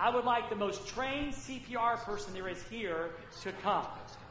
I would like the most trained CPR person there is here to come.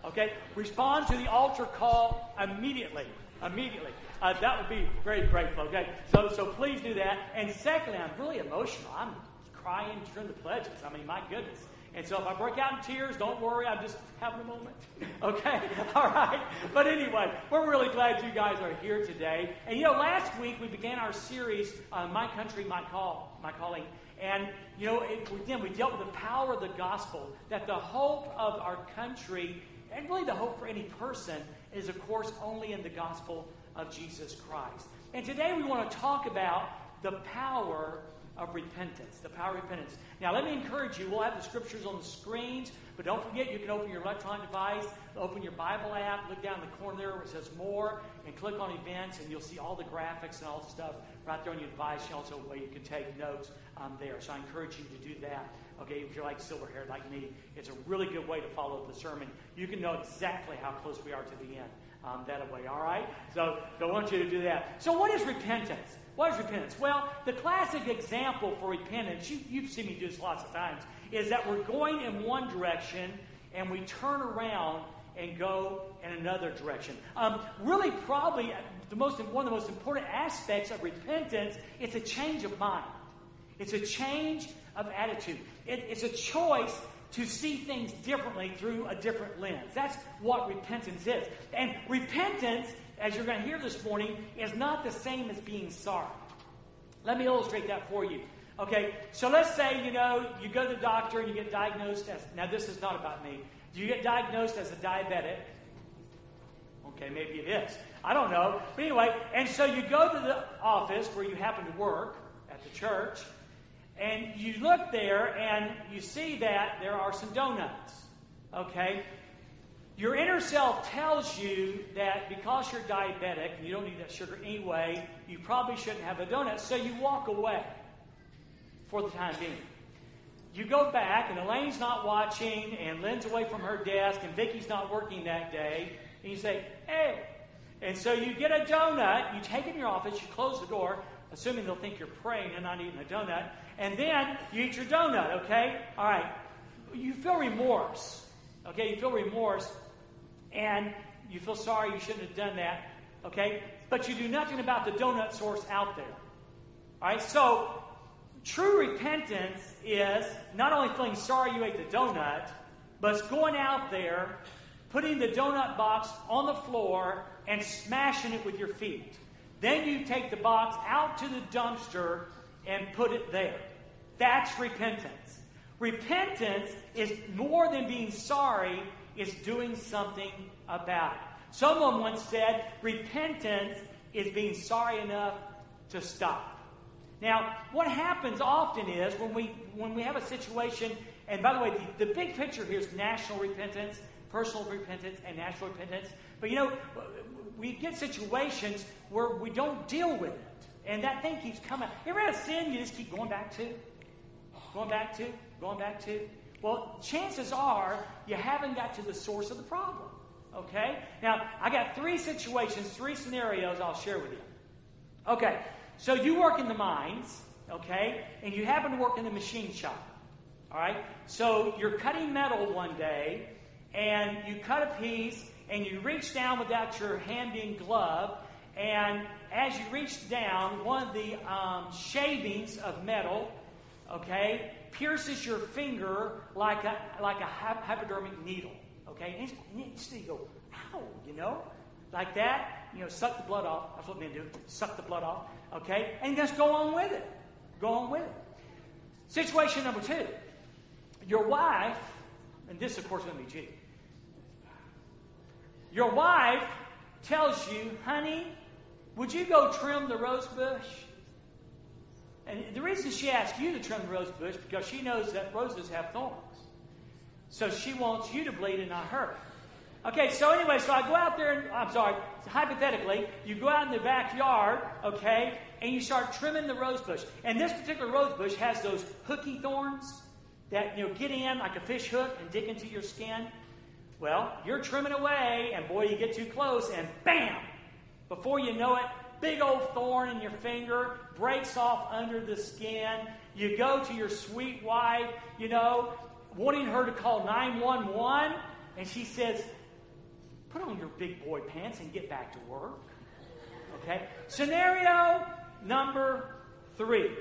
Okay? Respond to the altar call immediately. Immediately. Uh, that would be very grateful. Okay? So, so please do that. And secondly, I'm really emotional. I'm crying during the pledges. I mean, my goodness. And so if I break out in tears, don't worry, I'm just having a moment. Okay? All right. But anyway, we're really glad you guys are here today. And you know, last week we began our series on My Country, My Call, My Calling. And you know, it, again, we dealt with the power of the gospel, that the hope of our country, and really the hope for any person, is of course only in the gospel of Jesus Christ. And today we want to talk about the power of repentance. The power of repentance. Now, let me encourage you. We'll have the scriptures on the screens, but don't forget you can open your electronic device, open your Bible app, look down in the corner there where it says More, and click on Events, and you'll see all the graphics and all the stuff right there on your device. You also way you can take notes um, there. So I encourage you to do that. Okay, if you're like silver haired like me, it's a really good way to follow up the sermon. You can know exactly how close we are to the end um, that way. All right. So I want you to do that. So what is repentance? What is repentance? Well, the classic example for repentance, you, you've seen me do this lots of times, is that we're going in one direction and we turn around and go in another direction. Um, really, probably the most, one of the most important aspects of repentance is a change of mind. It's a change of attitude. It, it's a choice to see things differently through a different lens. That's what repentance is. And repentance as you're going to hear this morning, is not the same as being sorry. Let me illustrate that for you. Okay, so let's say, you know, you go to the doctor and you get diagnosed as, now this is not about me. Do you get diagnosed as a diabetic? Okay, maybe it is. I don't know. But anyway, and so you go to the office where you happen to work at the church, and you look there and you see that there are some donuts. Okay? Your inner self tells you that because you're diabetic and you don't need that sugar anyway, you probably shouldn't have a donut, so you walk away for the time being. You go back, and Elaine's not watching, and Lynn's away from her desk, and Vicky's not working that day, and you say, hey. And so you get a donut, you take it in your office, you close the door, assuming they'll think you're praying and not eating a donut, and then you eat your donut, okay? All right. You feel remorse. Okay, you feel remorse and you feel sorry you shouldn't have done that, okay? But you do nothing about the donut source out there. All right? So, true repentance is not only feeling sorry you ate the donut, but it's going out there, putting the donut box on the floor, and smashing it with your feet. Then you take the box out to the dumpster and put it there. That's repentance. Repentance is more than being sorry, is doing something about it. Someone once said, repentance is being sorry enough to stop. Now, what happens often is when we when we have a situation, and by the way, the, the big picture here is national repentance, personal repentance, and national repentance. But you know, we get situations where we don't deal with it, and that thing keeps coming. You ever have sin you just keep going back to, going back to, going back to? Well, chances are you haven't got to the source of the problem. Okay? Now, I got three situations, three scenarios I'll share with you. Okay, so you work in the mines, okay, and you happen to work in the machine shop. All right? So you're cutting metal one day, and you cut a piece, and you reach down without your hand being gloved, and as you reach down, one of the um, shavings of metal, okay, pierces your finger like a, like a hypodermic needle. Okay? And, and you go, ow, you know? Like that, you know, suck the blood off. That's what men do. Suck the blood off. Okay? And just go on with it. Go on with it. Situation number two. Your wife, and this, of course, is going to be G. Your wife tells you, honey, would you go trim the rose bush? And the reason she asked you to trim the rose bush because she knows that roses have thorns. So she wants you to bleed and not her. Okay, so anyway, so I go out there and, I'm sorry, hypothetically, you go out in the backyard, okay, and you start trimming the rose bush. And this particular rose bush has those hooky thorns that, you know, get in like a fish hook and dig into your skin. Well, you're trimming away, and boy, you get too close, and bam! Before you know it, big old thorn in your finger breaks off under the skin, You go to your sweet wife, you know, wanting her to call 911, and she says, Put on your big boy pants and get back to work. Okay? Scenario number three.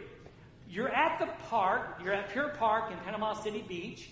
You're at the park, you're at Pier Park in Panama City Beach,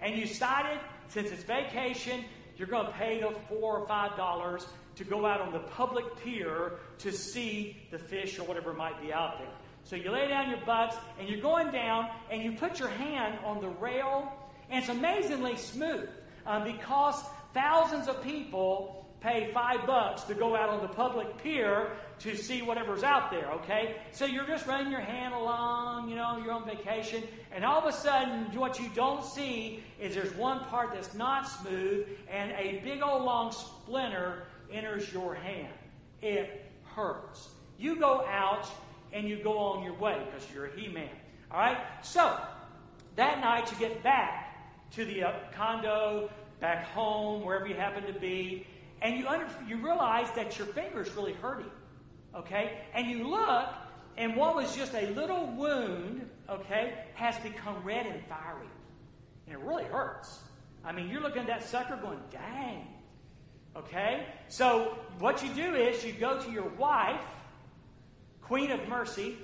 and you decided, since it's vacation, you're going to pay the four or five dollars to go out on the public pier to see the fish or whatever might be out there. So you lay down your butts and you're going down and you put your hand on the rail, and it's amazingly smooth um, because thousands of people pay five bucks to go out on the public pier to see whatever's out there, okay? So you're just running your hand along, you know, you're on vacation, and all of a sudden, what you don't see is there's one part that's not smooth, and a big old long splinter enters your hand. It hurts. You go out and you go on your way because you're a He Man. All right? So, that night you get back to the uh, condo, back home, wherever you happen to be, and you, under, you realize that your finger is really hurting. Okay? And you look, and what was just a little wound, okay, has become red and fiery. And it really hurts. I mean, you're looking at that sucker going, dang. Okay? So, what you do is you go to your wife, Queen of Mercy,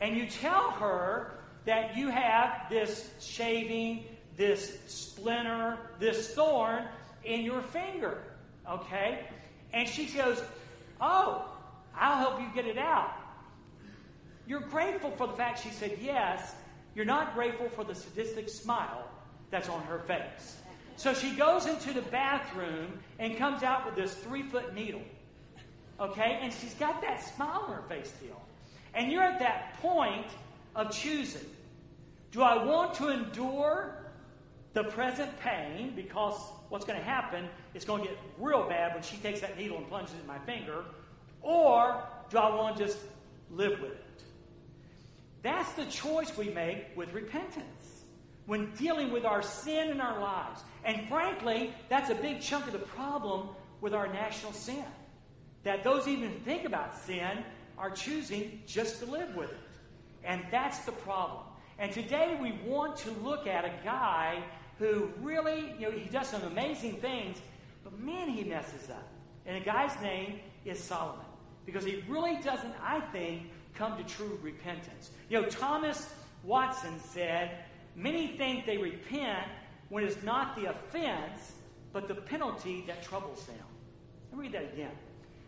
and you tell her that you have this shaving, this splinter, this thorn in your finger. Okay? And she goes, Oh, I'll help you get it out. You're grateful for the fact she said yes. You're not grateful for the sadistic smile that's on her face. So she goes into the bathroom and comes out with this three foot needle. Okay? And she's got that smile on her face still. And you're at that point of choosing. Do I want to endure the present pain because what's going to happen is going to get real bad when she takes that needle and plunges it in my finger? Or do I want to just live with it? That's the choice we make with repentance when dealing with our sin in our lives. And frankly, that's a big chunk of the problem with our national sin. That those even think about sin are choosing just to live with it. And that's the problem. And today we want to look at a guy who really, you know, he does some amazing things, but man, he messes up. And the guy's name is Solomon. Because he really doesn't, I think, come to true repentance. You know, Thomas Watson said, Many think they repent when it's not the offense, but the penalty that troubles them. Let me read that again.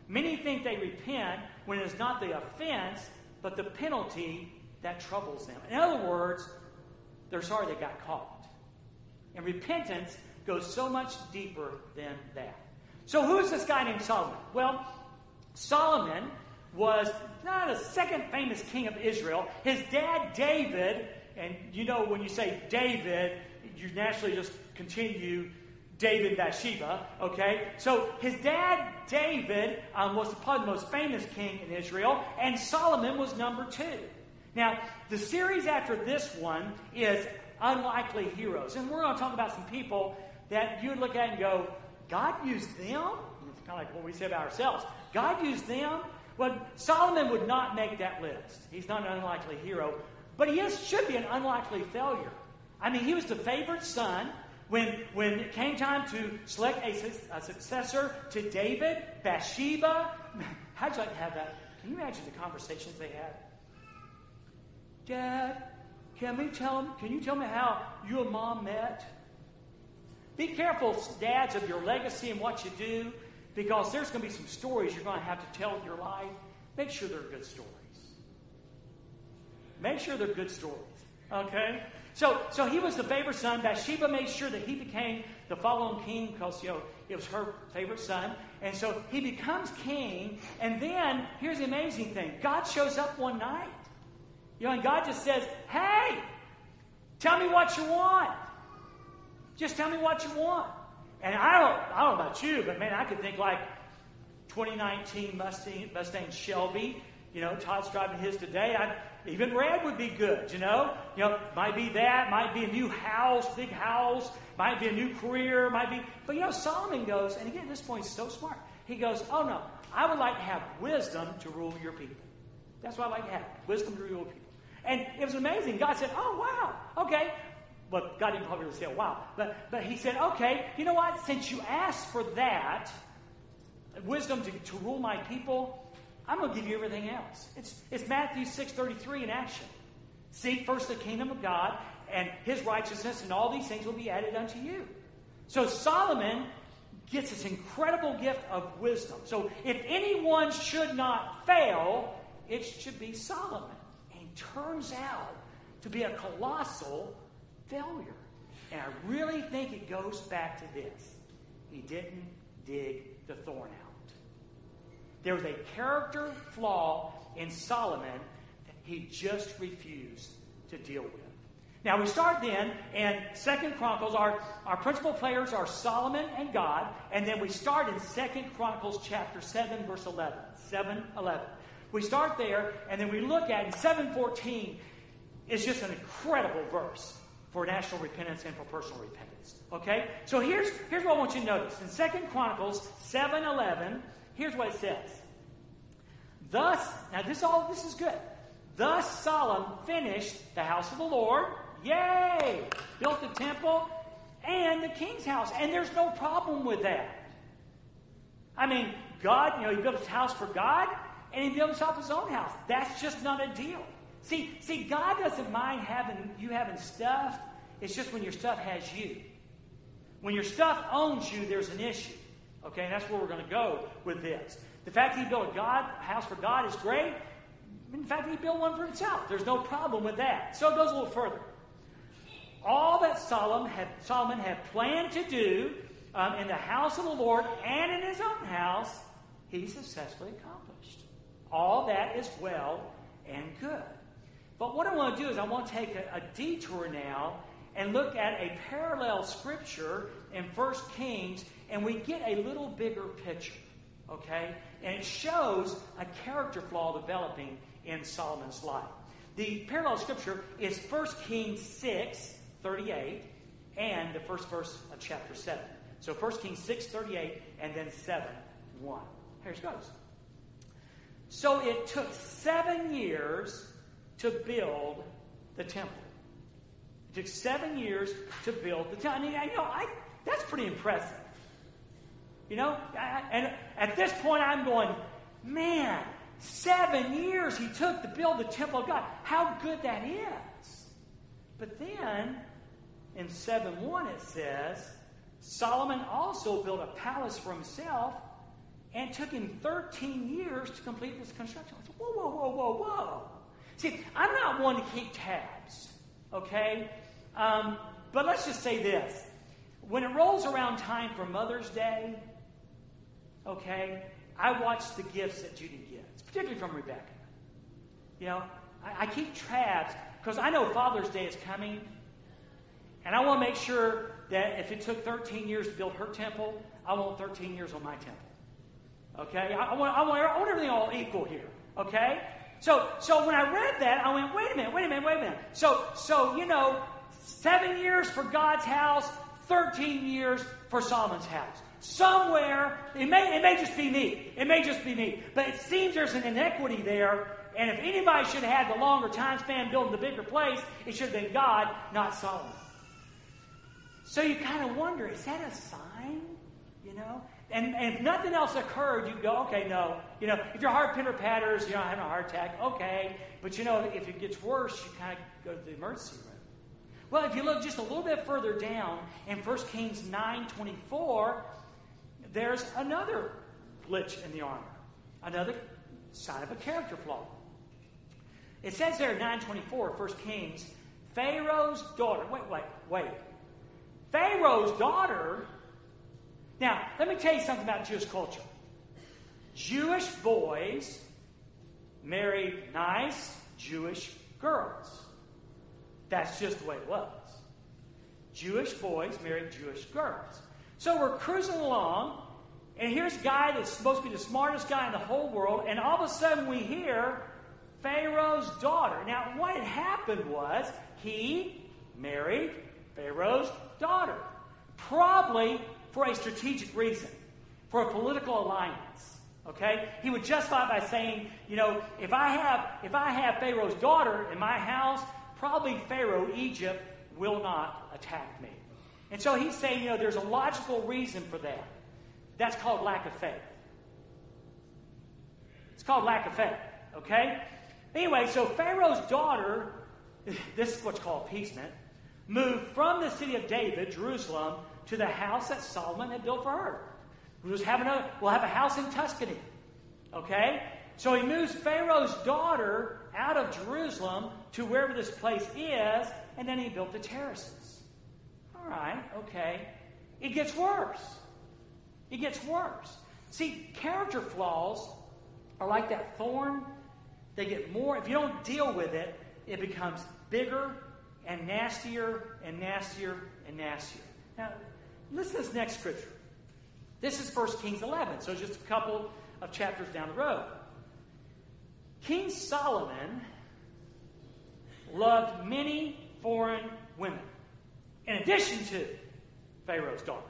Many think they repent when it's not the offense, but the penalty that troubles them. In other words, they're sorry they got caught. And repentance goes so much deeper than that. So, who's this guy named Solomon? Well, Solomon was not a second famous king of Israel. His dad, David, and you know when you say David, you naturally just continue David Bathsheba, okay? So his dad, David, um, was probably the most famous king in Israel, and Solomon was number two. Now, the series after this one is unlikely heroes. And we're going to talk about some people that you would look at and go, God used them? It's kind of like what we say about ourselves. God used them? Well, Solomon would not make that list. He's not an unlikely hero, but he is, should be an unlikely failure. I mean, he was the favorite son. When, when it came time to select a, a successor to David, Bathsheba, how'd you like to have that? Can you imagine the conversations they had? Dad, can we tell them, can you tell me how you and mom met? Be careful, dads, of your legacy and what you do, because there's going to be some stories you're going to have to tell in your life. Make sure they're good stories. Make sure they're good stories. Okay? So, so he was the favorite son. Bathsheba made sure that he became the following king because, you know, it was her favorite son. And so he becomes king. And then, here's the amazing thing God shows up one night. You know, and God just says, hey, tell me what you want. Just tell me what you want. And I don't, I don't know about you, but man, I could think like 2019 Mustang, Mustang Shelby. You know, Todd's driving his today. I, even red would be good, you know? You know, might be that, might be a new house, big house, might be a new career, might be. But you know, Solomon goes, and again, this point, he's so smart. He goes, Oh no, I would like to have wisdom to rule your people. That's what I'd like to have wisdom to rule people. And it was amazing. God said, Oh, wow, okay. But God didn't probably say, wow. But, but he said, okay, you know what? Since you asked for that, wisdom to, to rule my people, I'm going to give you everything else. It's, it's Matthew 6.33 in action. Seek first the kingdom of God and his righteousness, and all these things will be added unto you. So Solomon gets this incredible gift of wisdom. So if anyone should not fail, it should be Solomon. And turns out to be a colossal failure. And I really think it goes back to this. He didn't dig the thorn out. There was a character flaw in Solomon that he just refused to deal with. Now we start then in Second Chronicles. Our, our principal players are Solomon and God, and then we start in Second Chronicles chapter 7, verse 11. 7 11. We start there, and then we look at in 714 is just an incredible verse for national repentance and for personal repentance. Okay? So here's, here's what I want you to notice. In Second Chronicles 7.11, here's what it says. Thus, now this all this is good. Thus Solomon finished the house of the Lord. Yay! Built the temple and the king's house. And there's no problem with that. I mean, God, you know, he built his house for God, and he built himself his own house. That's just not a deal. See, see, God doesn't mind having you having stuff. It's just when your stuff has you. When your stuff owns you, there's an issue. Okay, and that's where we're going to go with this. The fact that he built a God house for God is great. In fact, he built one for himself. There's no problem with that. So it goes a little further. All that Solomon had, Solomon had planned to do um, in the house of the Lord and in his own house, he successfully accomplished. All that is well and good. But what I want to do is I want to take a, a detour now and look at a parallel scripture in 1 Kings, and we get a little bigger picture. Okay? And it shows a character flaw developing in Solomon's life. The parallel scripture is 1 Kings 6, 38, and the first verse of chapter 7. So 1 Kings 6, 38, and then 7, 1. Here it goes. So it took seven years to build the temple. It took seven years to build the temple. I mean, you know, I, that's pretty impressive. You know, and at this point, I'm going, man, seven years he took to build the temple of God. How good that is. But then, in 7 1, it says, Solomon also built a palace for himself and took him 13 years to complete this construction. Said, whoa, whoa, whoa, whoa, whoa. See, I'm not one to keep tabs, okay? Um, but let's just say this. When it rolls around time for Mother's Day, okay, I watch the gifts that Judy gets, particularly from Rebecca. You know, I, I keep tabs because I know Father's Day is coming, and I want to make sure that if it took 13 years to build her temple, I want 13 years on my temple. Okay? I, I, want, I, want, I want everything all equal here. Okay? So, so when I read that, I went, wait a minute, wait a minute, wait a minute. So, so you know, seven years for God's house, 13 years for Solomon's house. Somewhere, it may, it may just be me. It may just be me. But it seems there's an inequity there. And if anybody should have had the longer time span building the bigger place, it should have been God, not Solomon. So you kind of wonder, is that a sign? You know? And, and if nothing else occurred, you go, okay, no. You know, if your heart pitter patters, you know, having a heart attack, okay. But you know, if it gets worse, you kind of go to the emergency room. Well, if you look just a little bit further down in 1 Kings 9.24, there's another glitch in the armor. Another sign of a character flaw. It says there in 9.24, 1 Kings, Pharaoh's daughter, wait, wait, wait. Pharaoh's daughter now, let me tell you something about Jewish culture. Jewish boys married nice Jewish girls. That's just the way it was. Jewish boys married Jewish girls. So we're cruising along, and here's a guy that's supposed to be the smartest guy in the whole world, and all of a sudden we hear Pharaoh's daughter. Now, what had happened was he married Pharaoh's daughter. Probably for a strategic reason, for a political alliance. Okay? He would justify by saying, you know, if I have if I have Pharaoh's daughter in my house, probably Pharaoh, Egypt, will not attack me. And so he's saying, you know, there's a logical reason for that. That's called lack of faith. It's called lack of faith. Okay? Anyway, so Pharaoh's daughter, this is what's called appeasement, moved from the city of David, Jerusalem, to the house that Solomon had built for her. We'll, have, a, we'll have a house in Tuscany. Okay? So he moves Pharaoh's daughter out of Jerusalem to wherever this place is, and then he built the terraces. All right, okay. It gets worse. It gets worse. See, character flaws are like that thorn. They get more, if you don't deal with it, it becomes bigger and nastier and nastier and nastier. Now, listen to this next scripture. This is 1 Kings 11, so just a couple of chapters down the road. King Solomon loved many foreign women, in addition to Pharaoh's daughter.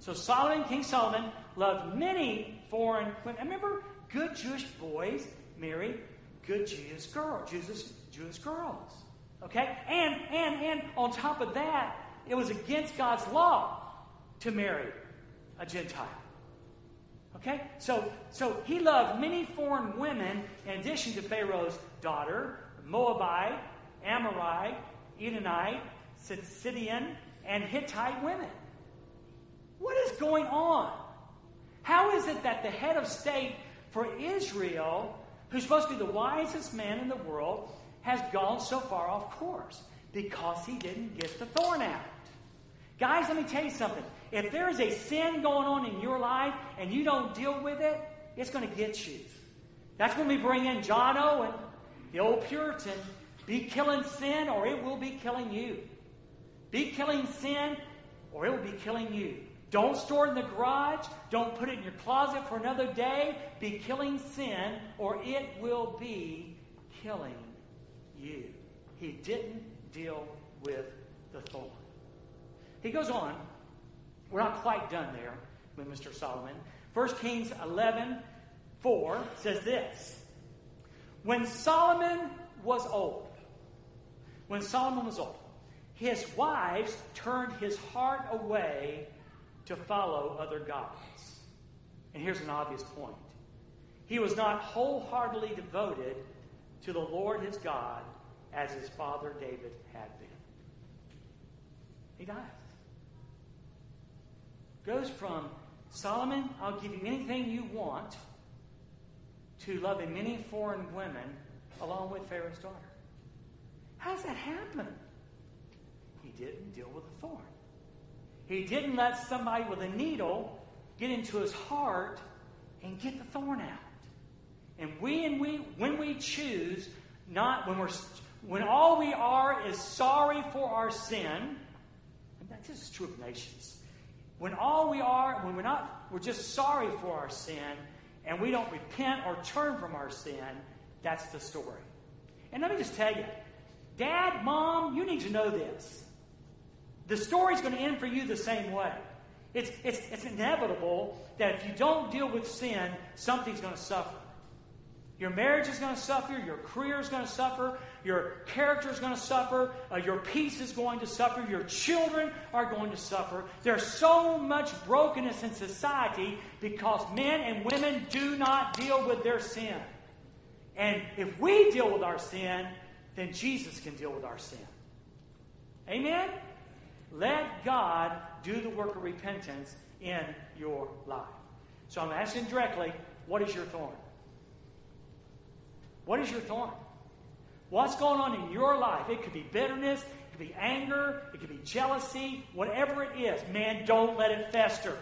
So Solomon, King Solomon, loved many foreign women. Remember good Jewish boys marry good Jewish girls, Jewish, Jewish girls. Okay? And and and on top of that, it was against God's law to marry a Gentile. Okay? So, so he loved many foreign women in addition to Pharaoh's daughter, Moabite, Amorite, Edomite, Sidonian, and Hittite women. What is going on? How is it that the head of state for Israel, who's supposed to be the wisest man in the world, has gone so far off course? Because he didn't get the thorn out. Guys, let me tell you something. If there is a sin going on in your life and you don't deal with it, it's going to get you. That's when we bring in John Owen, the old Puritan. Be killing sin or it will be killing you. Be killing sin or it will be killing you. Don't store it in the garage. Don't put it in your closet for another day. Be killing sin or it will be killing you. He didn't deal with the thorn. He goes on we're not quite done there with Mr. Solomon. 1 Kings 11 4 says this When Solomon was old, when Solomon was old, his wives turned his heart away to follow other gods. And here's an obvious point he was not wholeheartedly devoted to the Lord his God as his father David had been. He dies. goes from Solomon, I'll give you anything you want, to loving many foreign women along with Pharaoh's daughter. How does that happen? He didn't deal with the thorn. He didn't let somebody with a needle get into his heart and get the thorn out. And we and we when we choose not when we're when all we are is sorry for our sin, and that is just true of nations. When all we are, when we're not, we're just sorry for our sin and we don't repent or turn from our sin, that's the story. And let me just tell you, Dad, Mom, you need to know this. The story's going to end for you the same way. It's, it's, it's inevitable that if you don't deal with sin, something's going to suffer. Your marriage is going to suffer, your career is going to suffer, your character is going to suffer. Uh, your peace is going to suffer. Your children are going to suffer. There's so much brokenness in society because men and women do not deal with their sin. And if we deal with our sin, then Jesus can deal with our sin. Amen? Let God do the work of repentance in your life. So I'm asking directly, what is your thorn? What is your thorn? What's going on in your life? It could be bitterness, it could be anger, it could be jealousy, whatever it is. Man, don't let it fester.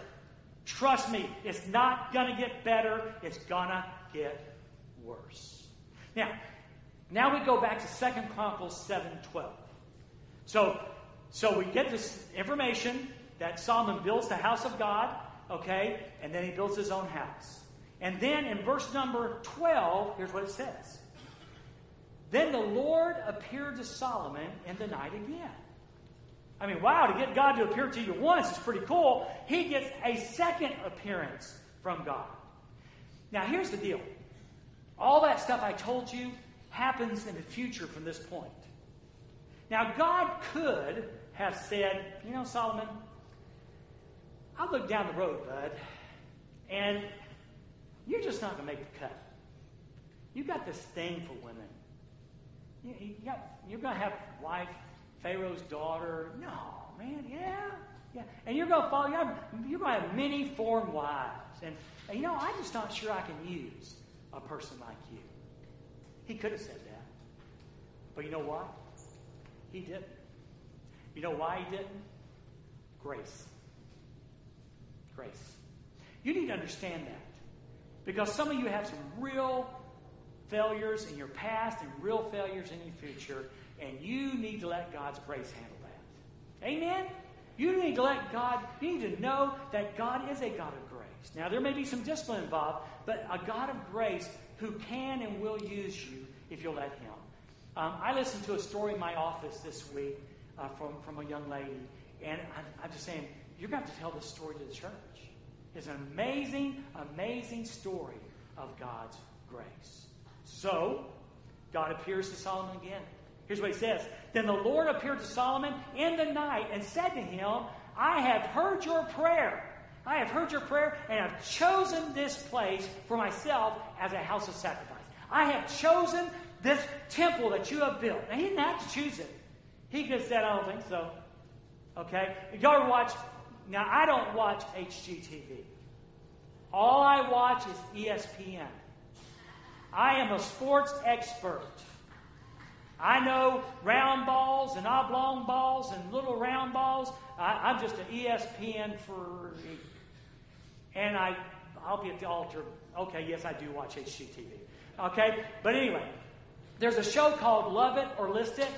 Trust me, it's not going to get better, it's going to get worse. Now, now we go back to Second Chronicles 7:12. So, so we get this information that Solomon builds the house of God, okay, and then he builds his own house. And then in verse number 12, here's what it says. Then the Lord appeared to Solomon in the night again. I mean, wow, to get God to appear to you once is pretty cool. He gets a second appearance from God. Now, here's the deal all that stuff I told you happens in the future from this point. Now, God could have said, you know, Solomon, I'll look down the road, bud, and you're just not going to make the cut. You got this thing for women. You, you got, you're going to have wife, Pharaoh's daughter. No, man, yeah, yeah. And you're going to follow, you're, you're going to have many foreign wives. And, and, you know, I'm just not sure I can use a person like you. He could have said that. But you know what? He didn't. You know why he didn't? Grace. Grace. You need to understand that. Because some of you have some real failures in your past and real failures in your future, and you need to let God's grace handle that. Amen? You need to let God, you need to know that God is a God of grace. Now, there may be some discipline involved, but a God of grace who can and will use you if you'll let Him. Um, I listened to a story in my office this week uh, from, from a young lady, and I'm, I'm just saying, you're going to have to tell this story to the church. It's an amazing, amazing story of God's grace. So, God appears to Solomon again. Here's what he says Then the Lord appeared to Solomon in the night and said to him, I have heard your prayer. I have heard your prayer and have chosen this place for myself as a house of sacrifice. I have chosen this temple that you have built. Now, he didn't have to choose it. He could have said, I don't think so. Okay? Y'all watch? Now, I don't watch HGTV. All I watch is ESPN. I am a sports expert. I know round balls and oblong balls and little round balls. I, am just an ESPN freak. And I, I'll be at the altar. Okay, yes, I do watch HGTV. Okay, but anyway, there's a show called Love It or List It.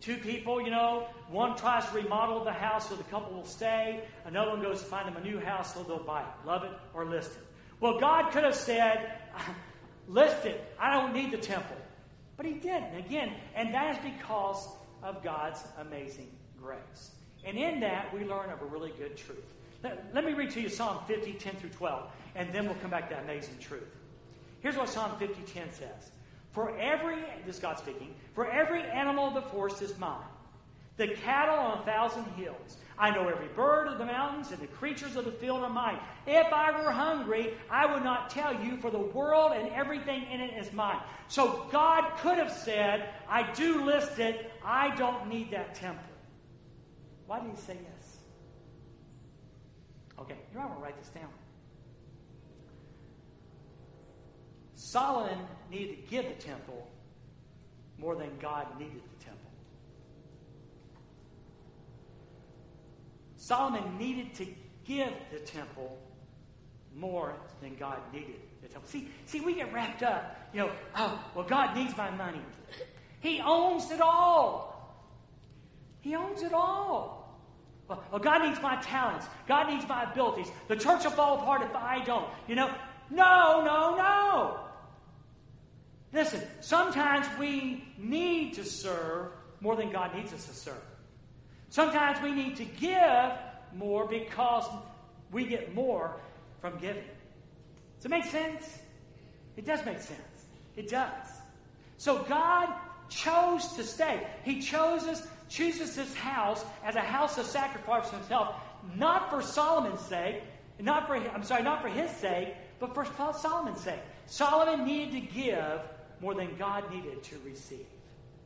Two people, you know, one tries to remodel the house so the couple will stay. Another one goes to find them a new house so they'll buy it. Love it or list it. Well, God could have said, list it. I don't need the temple. But he didn't. Again, and that is because of God's amazing grace. And in that, we learn of a really good truth. Let, let me read to you Psalm 50, 10 through 12, and then we'll come back to that amazing truth. Here's what Psalm 50, 10 says. For every, this is God speaking, for every animal of the forest is mine, the cattle on a thousand hills. I know every bird of the mountains and the creatures of the field are mine. If I were hungry, I would not tell you, for the world and everything in it is mine. So God could have said, I do list it, I don't need that temple. Why did he say yes? Okay, you're to write this down. Solomon needed to give the temple more than God needed the temple. Solomon needed to give the temple more than God needed the temple. See, see, we get wrapped up, you know, oh, well, God needs my money. He owns it all. He owns it all. Well, well, God needs my talents. God needs my abilities. The church will fall apart if I don't. You know, no, no, no. Listen, sometimes we need to serve more than God needs us to serve. Sometimes we need to give more because we get more from giving. Does it make sense? It does make sense. It does. So God chose to stay. He chooses, chooses this house as a house of sacrifice for himself, not for Solomon's sake, not for I'm sorry, not for his sake, but for Solomon's sake. Solomon needed to give more than God needed to receive.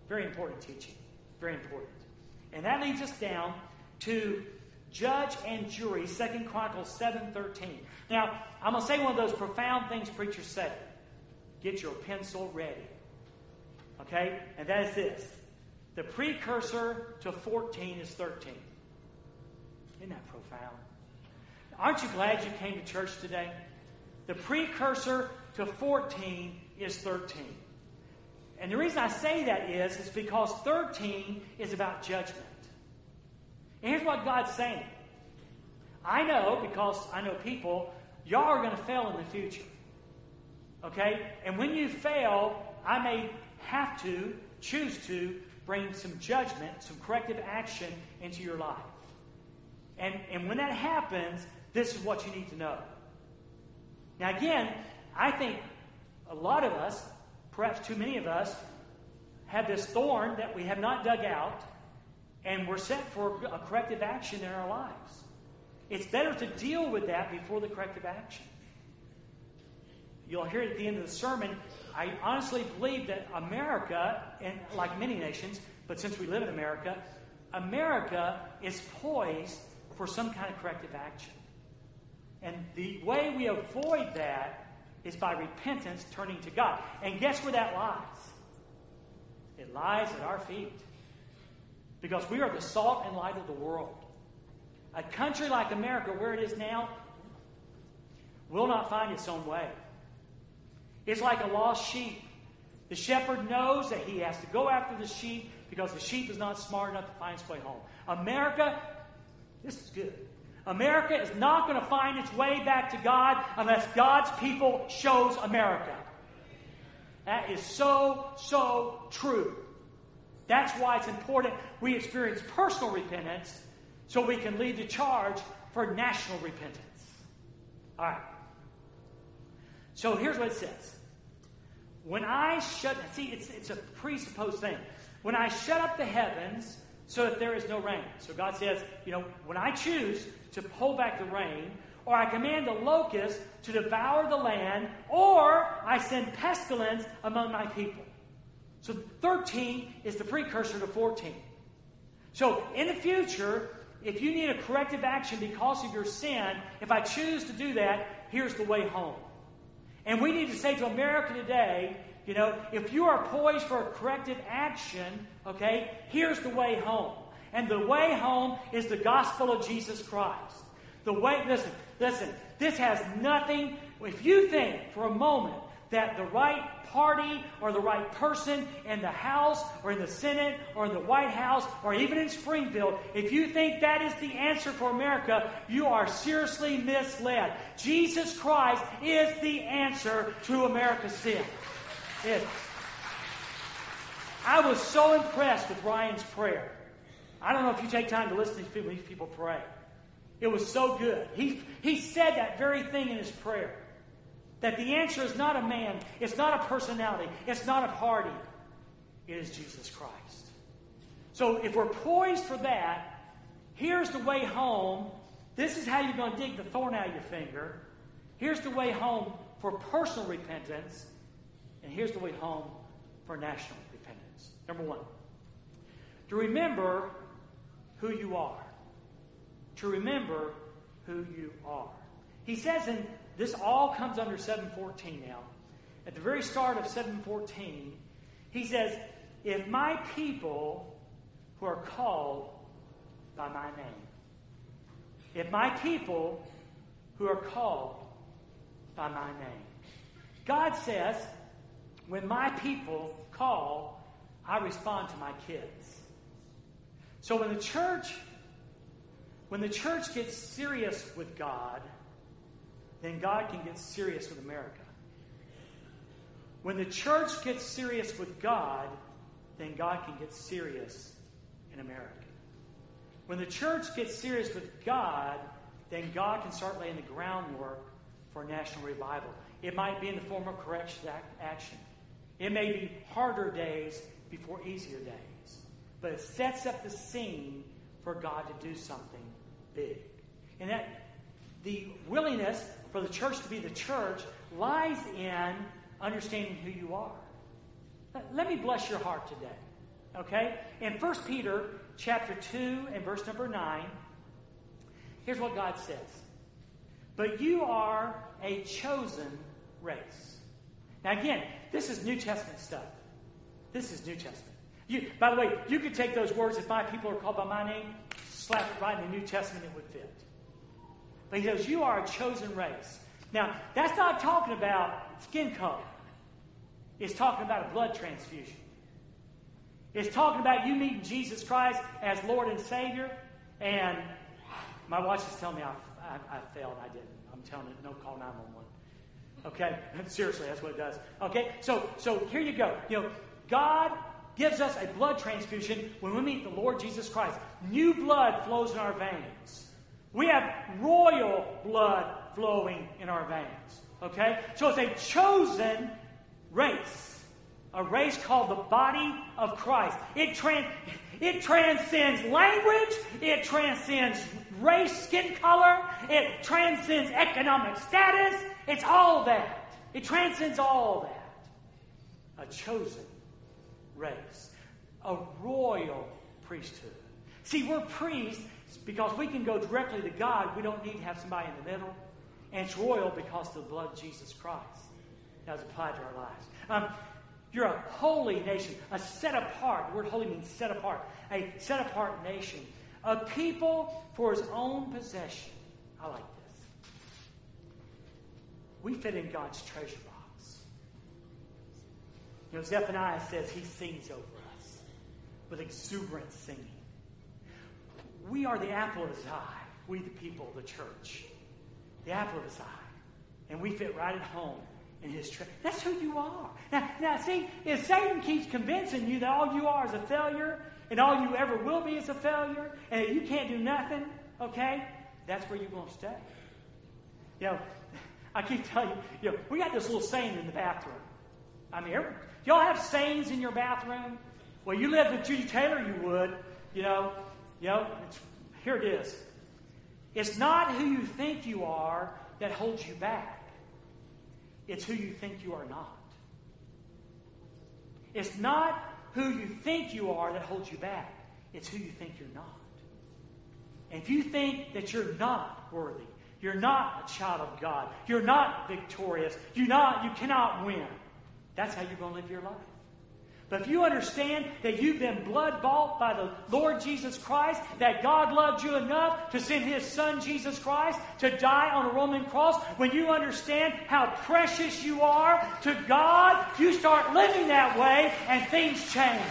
Very important teaching. Very important. And that leads us down to judge and jury, Second Chronicles 7.13. Now, I'm going to say one of those profound things preachers say. Get your pencil ready. Okay? And that is this. The precursor to 14 is 13. Isn't that profound? Aren't you glad you came to church today? The precursor to 14 is 13. And the reason I say that is, is because 13 is about judgment. And here's what God's saying. I know, because I know people, y'all are going to fail in the future. Okay? And when you fail, I may have to, choose to, bring some judgment, some corrective action into your life. And, and when that happens, this is what you need to know. Now, again, I think a lot of us, perhaps too many of us, have this thorn that we have not dug out, and we're set for a corrective action in our lives. It's better to deal with that before the corrective action. You'll hear it at the end of the sermon. I honestly believe that America, and like many nations, but since we live in America, America is poised for some kind of corrective action. And the way we avoid that is by repentance, turning to God. And guess where that lies? It lies at our feet. Because we are the salt and light of the world. A country like America, where it is now, will not find its own way. It's like a lost sheep. The shepherd knows that he has to go after the sheep because the sheep is not smart enough to find its way home. America, this is good. America is not going to find its way back to God unless God's people shows America. That is so, so true. That's why it's important we experience personal repentance so we can lead the charge for national repentance. All right. So here's what it says. When I shut, see, it's, it's a presupposed thing. When I shut up the heavens so that there is no rain. So God says, you know, when I choose to pull back the rain, or I command the locust to devour the land, or I send pestilence among my people. So 13 is the precursor to 14. So in the future, if you need a corrective action because of your sin, if I choose to do that, here's the way home. And we need to say to America today, you know, if you are poised for a corrective action, okay, here's the way home. And the way home is the gospel of Jesus Christ. The way, listen, listen, this has nothing, if you think for a moment that the right party or the right person in the House or in the Senate or in the White House or even in Springfield, if you think that is the answer for America, you are seriously misled. Jesus Christ is the answer to America's sin. It. I was so impressed with Ryan's prayer. I don't know if you take time to listen to these people, these people pray. It was so good. He, he said that very thing in his prayer. That the answer is not a man, it's not a personality, it's not a party. It is Jesus Christ. So if we're poised for that, here's the way home. This is how you're going to dig the thorn out of your finger. Here's the way home for personal repentance. And here's the way home for national repentance. Number one, to remember who you are. To remember who you are. He says, and this all comes under 714 now. At the very start of 714, he says, If my people who are called by my name, if my people who are called by my name. God says, when my people call, I respond to my kids. So when the church when the church gets serious with God, then God can get serious with America. When the church gets serious with God, then God can get serious in America. When the church gets serious with God, then God can start laying the groundwork for national revival. It might be in the form of correction action. It may be harder days before easier days, but it sets up the scene for God to do something big. And that the willingness for the church to be the church lies in understanding who you are. Let me bless your heart today. Okay? In 1 Peter chapter 2 and verse number 9, here's what God says. But you are a chosen race. Now again, this is New Testament stuff. This is New Testament. You, by the way, you could take those words, if my people are called by my name, slap it right in the New Testament, it would fit. But he says, You are a chosen race. Now, that's not talking about skin color, it's talking about a blood transfusion. It's talking about you meeting Jesus Christ as Lord and Savior. And my watch is telling me I, I, I failed. I didn't. I'm telling it, no call 911. Okay? Seriously, that's what it does. Okay? So, so here you go. You know, God gives us a blood transfusion when we meet the Lord Jesus Christ. New blood flows in our veins. We have royal blood flowing in our veins. Okay? So it's a chosen race. A race called the body of Christ. It, tran- it transcends language, it transcends race, skin color, it transcends economic status. It's all that. It transcends all that. A chosen race, a royal priesthood. See, we're priests because we can go directly to God. We don't need to have somebody in the middle. And it's royal because of the blood of Jesus Christ that was applied to our lives. Um, you're a holy nation, a set apart. The word holy means set apart. A set apart nation. A people for his own possession. I like this. We fit in God's treasure box. You know, Zephaniah says he sings over us with exuberant singing. We are the apple of his eye. We, the people, the church. The apple of his eye. And we fit right at home in his treasure. That's who you are. Now, now, see, if Satan keeps convincing you that all you are is a failure, and all you ever will be is a failure, and you can't do nothing, okay, that's where you're going to stay. You know, I keep telling you, you know, we got this little saying in the bathroom. I mean, y'all have sayings in your bathroom? Well, you lived with Judy Taylor, you would. You know, you know, here it is. It's not who you think you are that holds you back. It's who you think you are not. It's not who you think you are that holds you back. It's who you think you're not. And if you think that you're not worthy, you're not a child of God, you're not victorious, you're not, you cannot win, that's how you're going to live your life. But if you understand that you've been blood bought by the Lord Jesus Christ, that God loved you enough to send His Son Jesus Christ to die on a Roman cross, when you understand how precious you are to God, you start living that way and things change.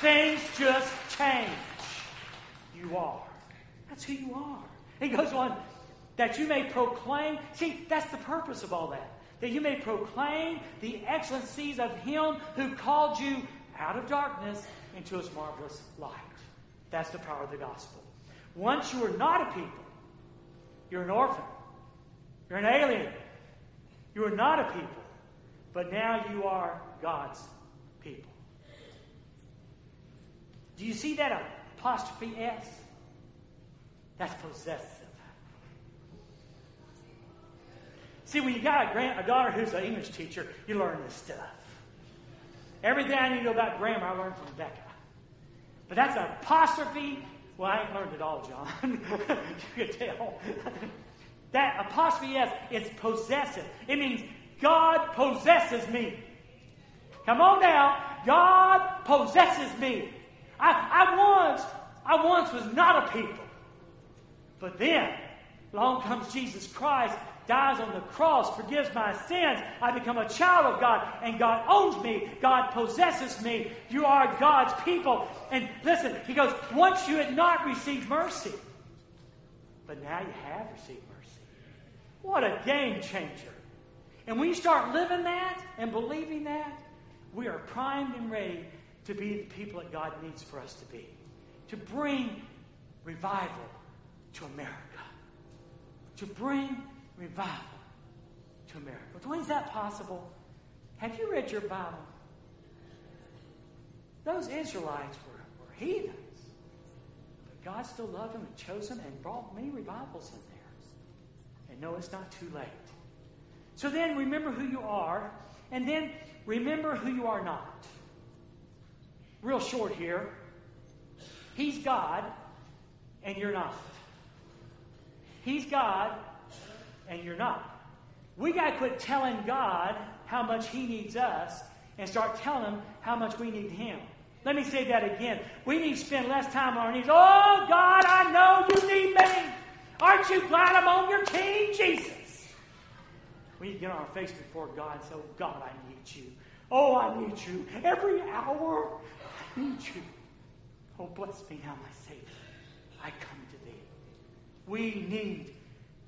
Things just change. You are. That's who you are. He goes on, that you may proclaim. See, that's the purpose of all that that you may proclaim the excellencies of him who called you out of darkness into his marvelous light. That's the power of the gospel. Once you were not a people, you're an orphan, you're an alien, you are not a people, but now you are God's people. Do you see that apostrophe S? That's possessive. See, when you got a, grand, a daughter who's an English teacher, you learn this stuff. Everything I need to know about grammar, I learned from Rebecca. But that's an apostrophe. Well, I ain't learned it all, John. you could tell. that apostrophe S is possessive. It means God possesses me. Come on now. God possesses me. I, I once, I once was not a people. But then, along comes Jesus Christ dies on the cross, forgives my sins. I become a child of God, and God owns me. God possesses me. You are God's people. And listen, he goes, once you had not received mercy, but now you have received mercy. What a game changer. And when you start living that and believing that, we are primed and ready to be the people that God needs for us to be. To bring revival to America. To bring revival to America. But when is that possible? Have you read your Bible? Those Israelites were, were heathens. But God still loved them and chose them and brought many revivals in there. And no, it's not too late. So then remember who you are, and then remember who you are not. Real short here. He's God, and you're not. He's God, and you're not. We got to quit telling God how much He needs us and start telling Him how much we need Him. Let me say that again. We need to spend less time on our knees. Oh, God, I know you need me. Aren't you glad I'm on your team, Jesus? We need to get on our face before God and say, Oh, God, I need you. Oh, I need you. Every hour, I need you. Oh, bless me now, my Savior. I come to thee. We need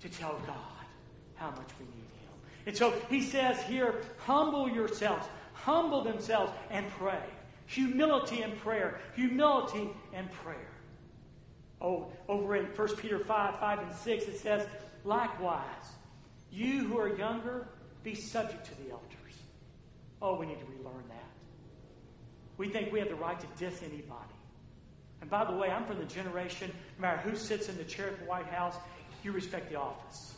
to tell God how much we need Him. And so he says here, humble yourselves, humble themselves, and pray. Humility and prayer. Humility and prayer. Oh, over in 1 Peter 5, 5 and 6, it says, likewise, You who are younger, be subject to the elders. Oh, we need to relearn that. We think we have the right to diss anybody. And by the way, I'm from the generation, no matter who sits in the chair at the White House, you respect the office.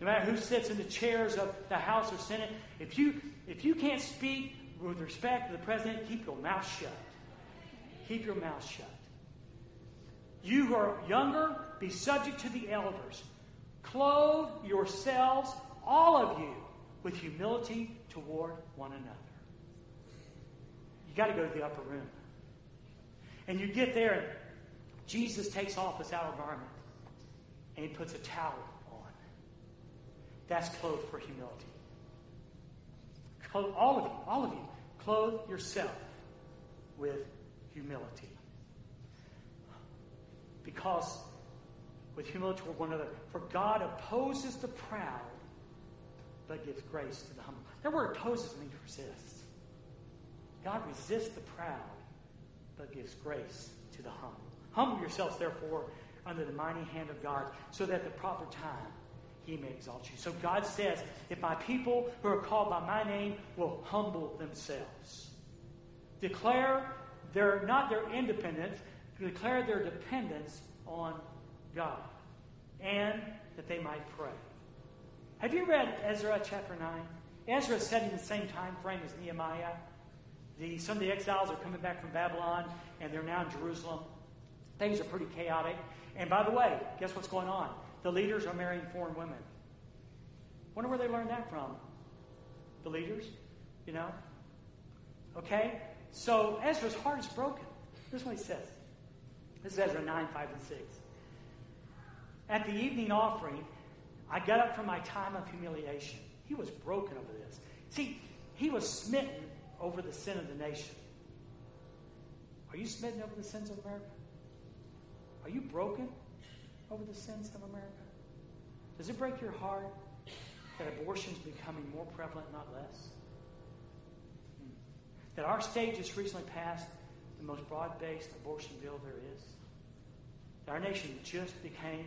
No matter who sits in the chairs of the House or Senate, if you, if you can't speak with respect to the president, keep your mouth shut. Keep your mouth shut. You who are younger, be subject to the elders. Clothe yourselves, all of you, with humility toward one another. You got to go to the upper room. And you get there, and Jesus takes off his outer garment and he puts a towel. That's clothed for humility. Clothe, all of you, all of you, clothe yourself with humility. Because with humility toward one another, for God opposes the proud, but gives grace to the humble. That word opposes means resist. God resists the proud, but gives grace to the humble. Humble yourselves, therefore, under the mighty hand of God, so that at the proper time he may exalt you. So God says, if my people who are called by my name will humble themselves, declare their not their independence, declare their dependence on God, and that they might pray. Have you read Ezra chapter 9? Ezra is setting the same time frame as Nehemiah. The, some of the exiles are coming back from Babylon, and they're now in Jerusalem. Things are pretty chaotic. And by the way, guess what's going on? The leaders are marrying foreign women. Wonder where they learned that from? The leaders, you know? Okay? So Ezra's heart is broken. This is what he says. This is Ezra 9, 5, and 6. At the evening offering, I got up from my time of humiliation. He was broken over this. See, he was smitten over the sin of the nation. Are you smitten over the sins of America? Are you broken over the sins of America? Does it break your heart that abortion is becoming more prevalent, not less? Hmm. That our state just recently passed the most broad based abortion bill there is? That our nation just became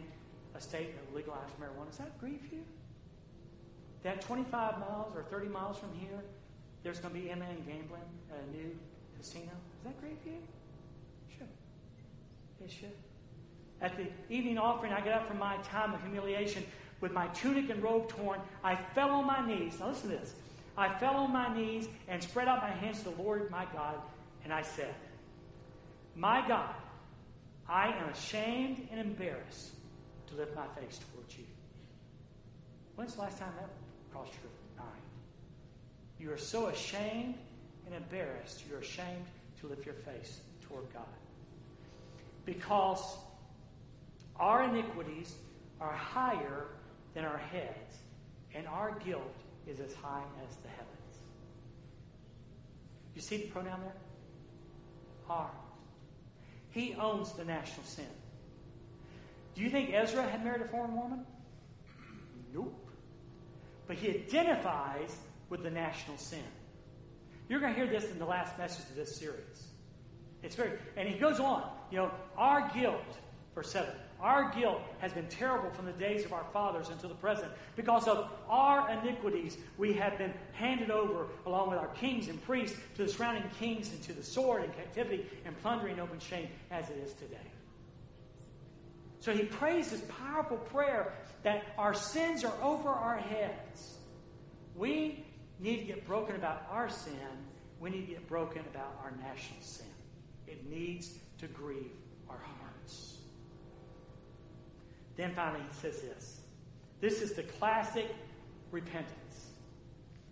a state that legalized marijuana? Does that grieve you? That 25 miles or 30 miles from here, there's going to be MN gambling at a new casino? Does that grieve you? Sure. It should. At the evening offering, I got up from my time of humiliation with my tunic and robe torn. I fell on my knees. Now listen to this. I fell on my knees and spread out my hands to the Lord my God, and I said, My God, I am ashamed and embarrassed to lift my face towards you. When's the last time that crossed your mind? You are so ashamed and embarrassed, you're ashamed to lift your face toward God. Because our iniquities are higher than our heads, and our guilt is as high as the heavens. You see the pronoun there? Our. He owns the national sin. Do you think Ezra had married a foreign woman? Nope. But he identifies with the national sin. You're going to hear this in the last message of this series. It's very, and he goes on, you know, our guilt, verse 7, our guilt has been terrible from the days of our fathers until the present. Because of our iniquities, we have been handed over, along with our kings and priests, to the surrounding kings and to the sword and captivity and plundering open shame as it is today. So he prays this powerful prayer that our sins are over our heads. We need to get broken about our sin. We need to get broken about our national sin. It needs to grieve Then finally, he says this this is the classic repentance.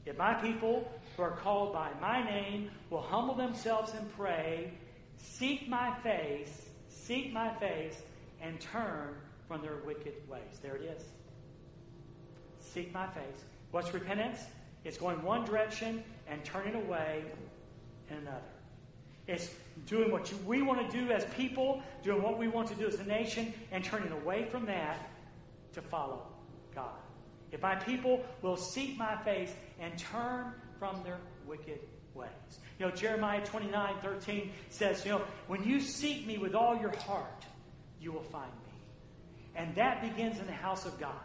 If my people who are called by my name will humble themselves and pray, seek my face, seek my face, and turn from their wicked ways. There it is. Seek my face. What's repentance? It's going one direction and turning away in another. It's doing what you, we want to do as people, doing what we want to do as a nation, and turning away from that to follow God. If my people will seek my face and turn from their wicked ways. You know, Jeremiah 29 13 says, you know, when you seek me with all your heart, you will find me. And that begins in the house of God.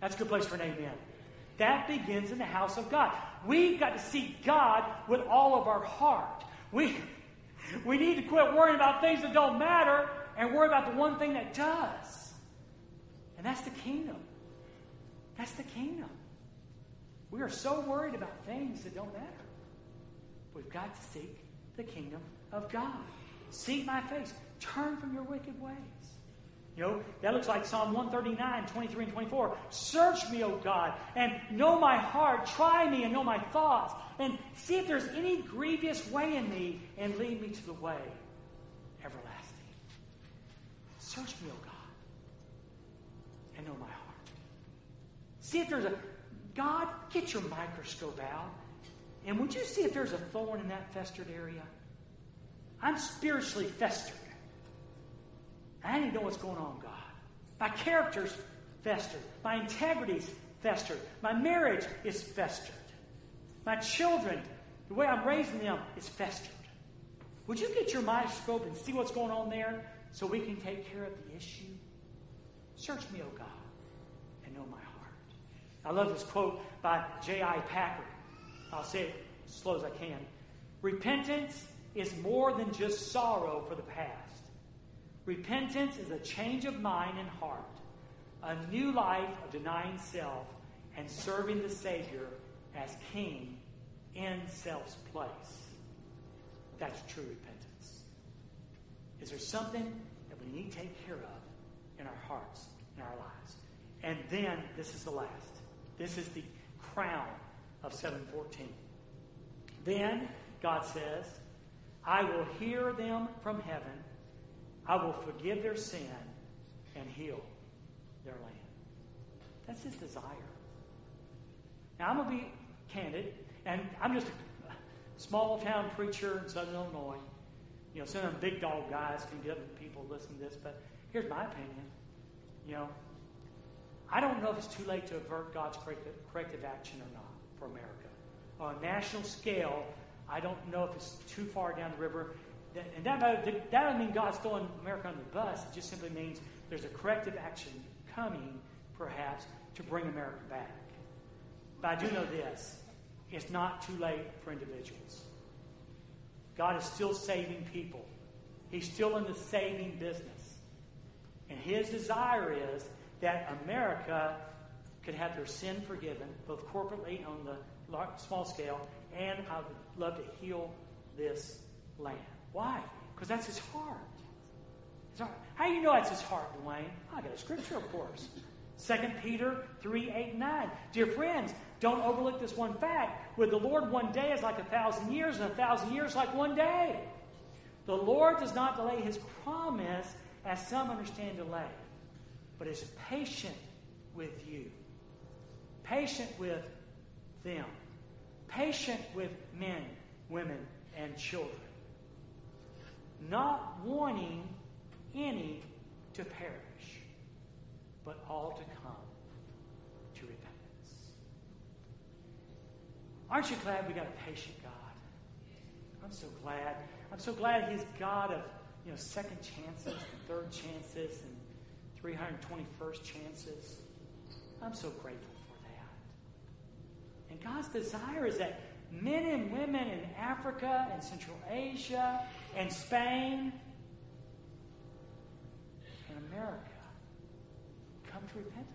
That's a good place for an amen. That begins in the house of God. We've got to seek God with all of our heart. We, we need to quit worrying about things that don't matter and worry about the one thing that does. And that's the kingdom. That's the kingdom. We are so worried about things that don't matter. We've got to seek the kingdom of God. Seek my face. Turn from your wicked ways. You know, that looks like Psalm 139, 23 and 24. Search me, O God, and know my heart. Try me and know my thoughts. And see if there's any grievous way in me, and lead me to the way everlasting. Search me, O God, and know my heart. See if there's a. God, get your microscope out. And would you see if there's a thorn in that festered area? I'm spiritually festered. I need to know what's going on, God. My character's festered. My integrity's festered. My marriage is festered. My children, the way I'm raising them, is festered. Would you get your microscope and see what's going on there so we can take care of the issue? Search me, O God, and know my heart. I love this quote by J.I. Packer. I'll say it as slow as I can. Repentance is more than just sorrow for the past. Repentance is a change of mind and heart, a new life of denying self and serving the Savior as King in self's place. That's true repentance. Is there something that we need to take care of in our hearts, in our lives? And then, this is the last. This is the crown of 714. Then, God says, I will hear them from heaven I will forgive their sin and heal their land. That's his desire. Now, I'm going to be candid, and I'm just a small town preacher in southern Illinois. You know, some of them big dog guys can get people to listen to this, but here's my opinion. You know, I don't know if it's too late to avert God's corrective action or not for America. On a national scale, I don't know if it's too far down the river and that, that doesn't mean God's throwing America on the bus. It just simply means there's a corrective action coming, perhaps, to bring America back. But I do know this it's not too late for individuals. God is still saving people, He's still in the saving business. And His desire is that America could have their sin forgiven, both corporately on the small scale, and I would love to heal this land. Why? Because that's his heart. his heart. How do you know that's his heart, Dwayne? I got a scripture, of course. 2 Peter 3 8 9. Dear friends, don't overlook this one fact. With the Lord, one day is like a thousand years, and a thousand years like one day. The Lord does not delay his promise, as some understand delay, but is patient with you, patient with them, patient with men, women, and children not wanting any to perish, but all to come to repentance. Aren't you glad we got a patient God? I'm so glad. I'm so glad He's God of you know second chances, and third chances, and 321st chances. I'm so grateful for that. And God's desire is that men and women in Africa and Central Asia and Spain and America come to repentance.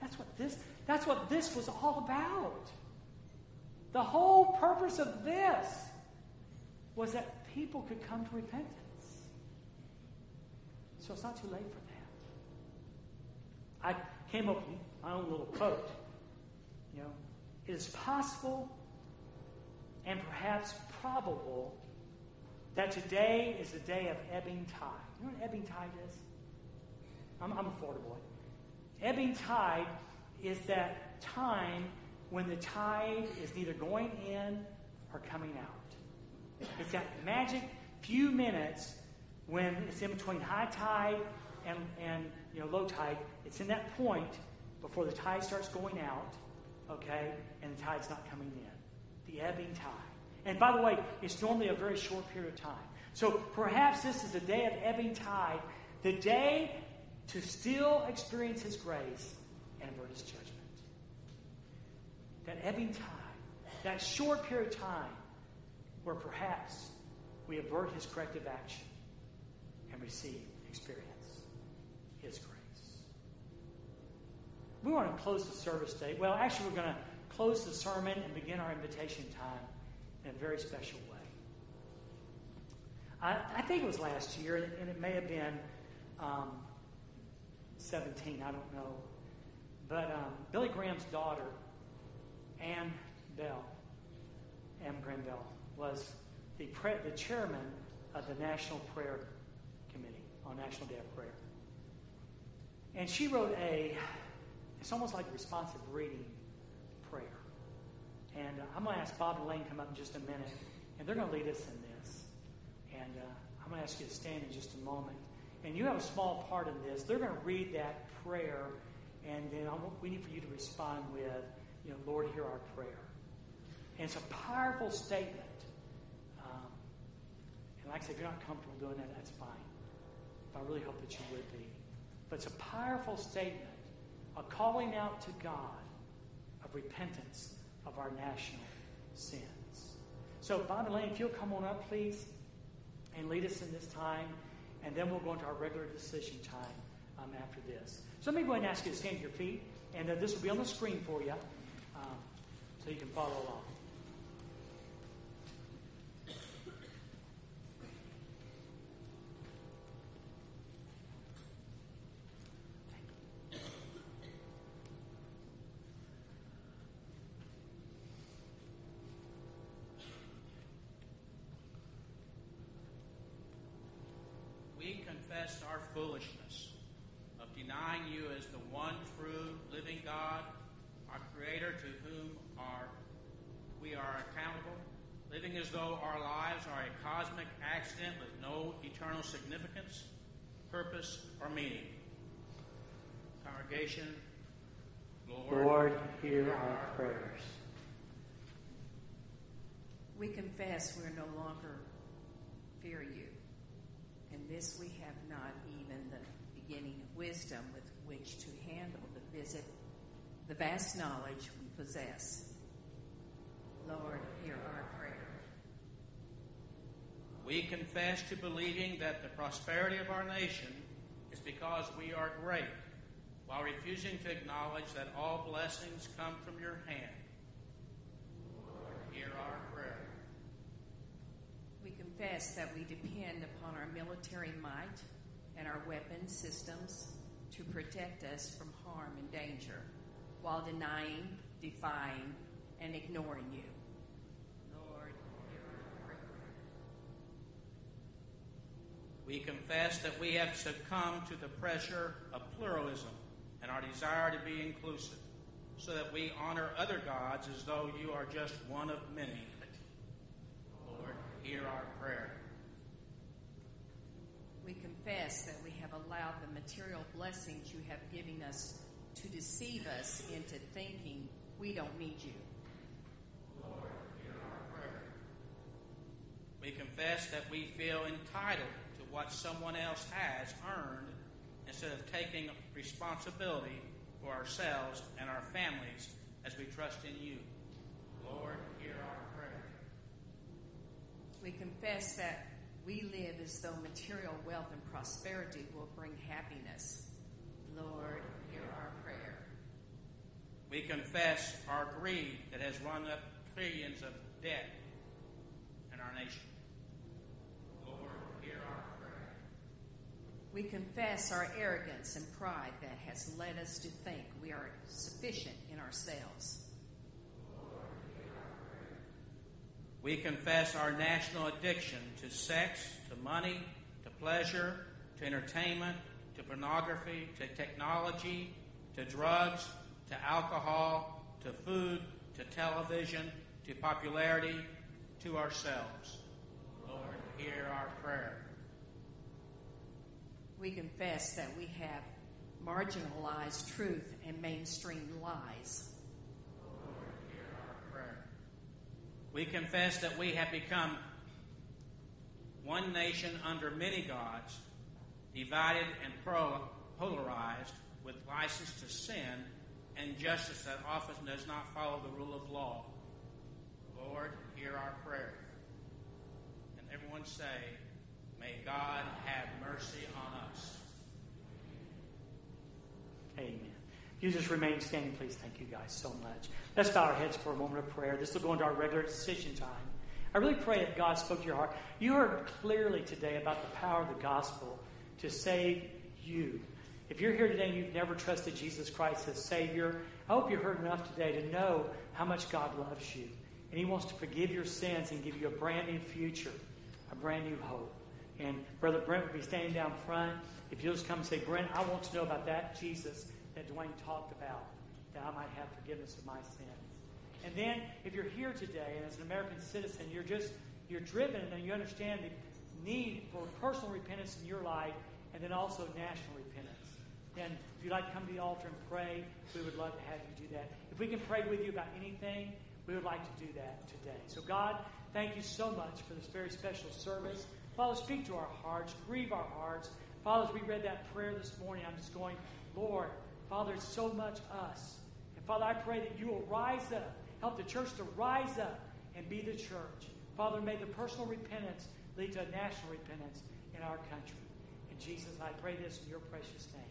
That's what this that's what this was all about. The whole purpose of this was that people could come to repentance. So it's not too late for that. I came up with my own little quote. You know, it is possible and perhaps probable that today is the day of ebbing tide. You know what ebbing tide is? I'm, I'm a Florida boy. Ebbing tide is that time when the tide is neither going in or coming out. It's that magic few minutes when it's in between high tide and, and you know, low tide. It's in that point before the tide starts going out, okay, and the tide's not coming in the ebbing tide. And by the way, it's normally a very short period of time. So perhaps this is the day of ebbing tide, the day to still experience His grace and avert his judgment. That ebbing time, that short period of time where perhaps we avert his corrective action and receive, experience his grace. We want to close the service today. Well, actually, we're going to close the sermon and begin our invitation time in a very special way. I, I think it was last year, and it may have been um, 17, I don't know. But um, Billy Graham's daughter, Ann Bell, Ann Bell, was the, pre- the chairman of the National Prayer Committee on National Day of Prayer. And she wrote a, it's almost like responsive reading prayer. And uh, I'm going to ask Bob and Lane to come up in just a minute, and they're going to lead us in this. And uh, I'm going to ask you to stand in just a moment. And you have a small part in this. They're going to read that prayer, and then I want, we need for you to respond with, you know, Lord, hear our prayer. And it's a powerful statement. Um, and like I said, if you're not comfortable doing that, that's fine. But I really hope that you would be. But it's a powerful statement, a calling out to God of repentance of our national sins. So, Bob and Lane, if you'll come on up, please, and lead us in this time, and then we'll go into our regular decision time um, after this. So, let me go ahead and ask you to stand to your feet, and uh, this will be on the screen for you so you can follow along. we confess our foolishness of denying you as the one true living God, our Creator to whom we are accountable, living as though our lives are a cosmic accident with no eternal significance, purpose, or meaning. Congregation, Lord, Lord, hear our prayers. We confess we're no longer fear you. And this we have not even the beginning of wisdom with which to handle the visit, the vast knowledge we possess. Lord, hear our prayer. we confess to believing that the prosperity of our nation is because we are great, while refusing to acknowledge that all blessings come from your hand. Lord, hear our prayer. We confess that we depend upon our military might and our weapon systems to protect us from harm and danger while denying, defying, and ignoring you. Lord, hear our prayer. We confess that we have succumbed to the pressure of pluralism and our desire to be inclusive, so that we honor other gods as though you are just one of many. Lord, hear our prayer. We confess that we have allowed the material blessings you have given us to deceive us into thinking we don't need you. Lord, hear our prayer. We confess that we feel entitled what someone else has earned instead of taking responsibility for ourselves and our families as we trust in you. Lord, hear our prayer. We confess that we live as though material wealth and prosperity will bring happiness. Lord, hear our prayer. We confess our greed that has run up trillions of debt in our nation. Lord, hear our prayer. We confess our arrogance and pride that has led us to think we are sufficient in ourselves. We confess our national addiction to sex, to money, to pleasure, to entertainment, to pornography, to technology, to drugs, to alcohol, to food, to television, to popularity, to ourselves. Lord, hear our prayer. We confess that we have marginalized truth and mainstream lies. We confess that we have become one nation under many gods, divided and polarized, with license to sin and justice that often does not follow the rule of law. Lord, hear our prayer. And everyone say, May God have mercy on us. Amen. You just remain standing, please. Thank you guys so much. Let's bow our heads for a moment of prayer. This will go into our regular decision time. I really pray that God spoke to your heart. You heard clearly today about the power of the gospel to save you. If you're here today and you've never trusted Jesus Christ as Savior, I hope you heard enough today to know how much God loves you. And He wants to forgive your sins and give you a brand new future, a brand new hope. And Brother Brent will be standing down front. If you'll just come and say, Brent, I want to know about that Jesus that Dwayne talked about, that I might have forgiveness of my sins. And then, if you're here today and as an American citizen, you're just you're driven and you understand the need for personal repentance in your life, and then also national repentance. Then, if you'd like to come to the altar and pray, we would love to have you do that. If we can pray with you about anything, we would like to do that today. So, God, thank you so much for this very special service. Father, speak to our hearts, grieve our hearts. Father, as we read that prayer this morning, I'm just going, Lord, Father, it's so much us. And Father, I pray that you will rise up, help the church to rise up and be the church. Father, may the personal repentance lead to a national repentance in our country. In Jesus, I pray this in your precious name.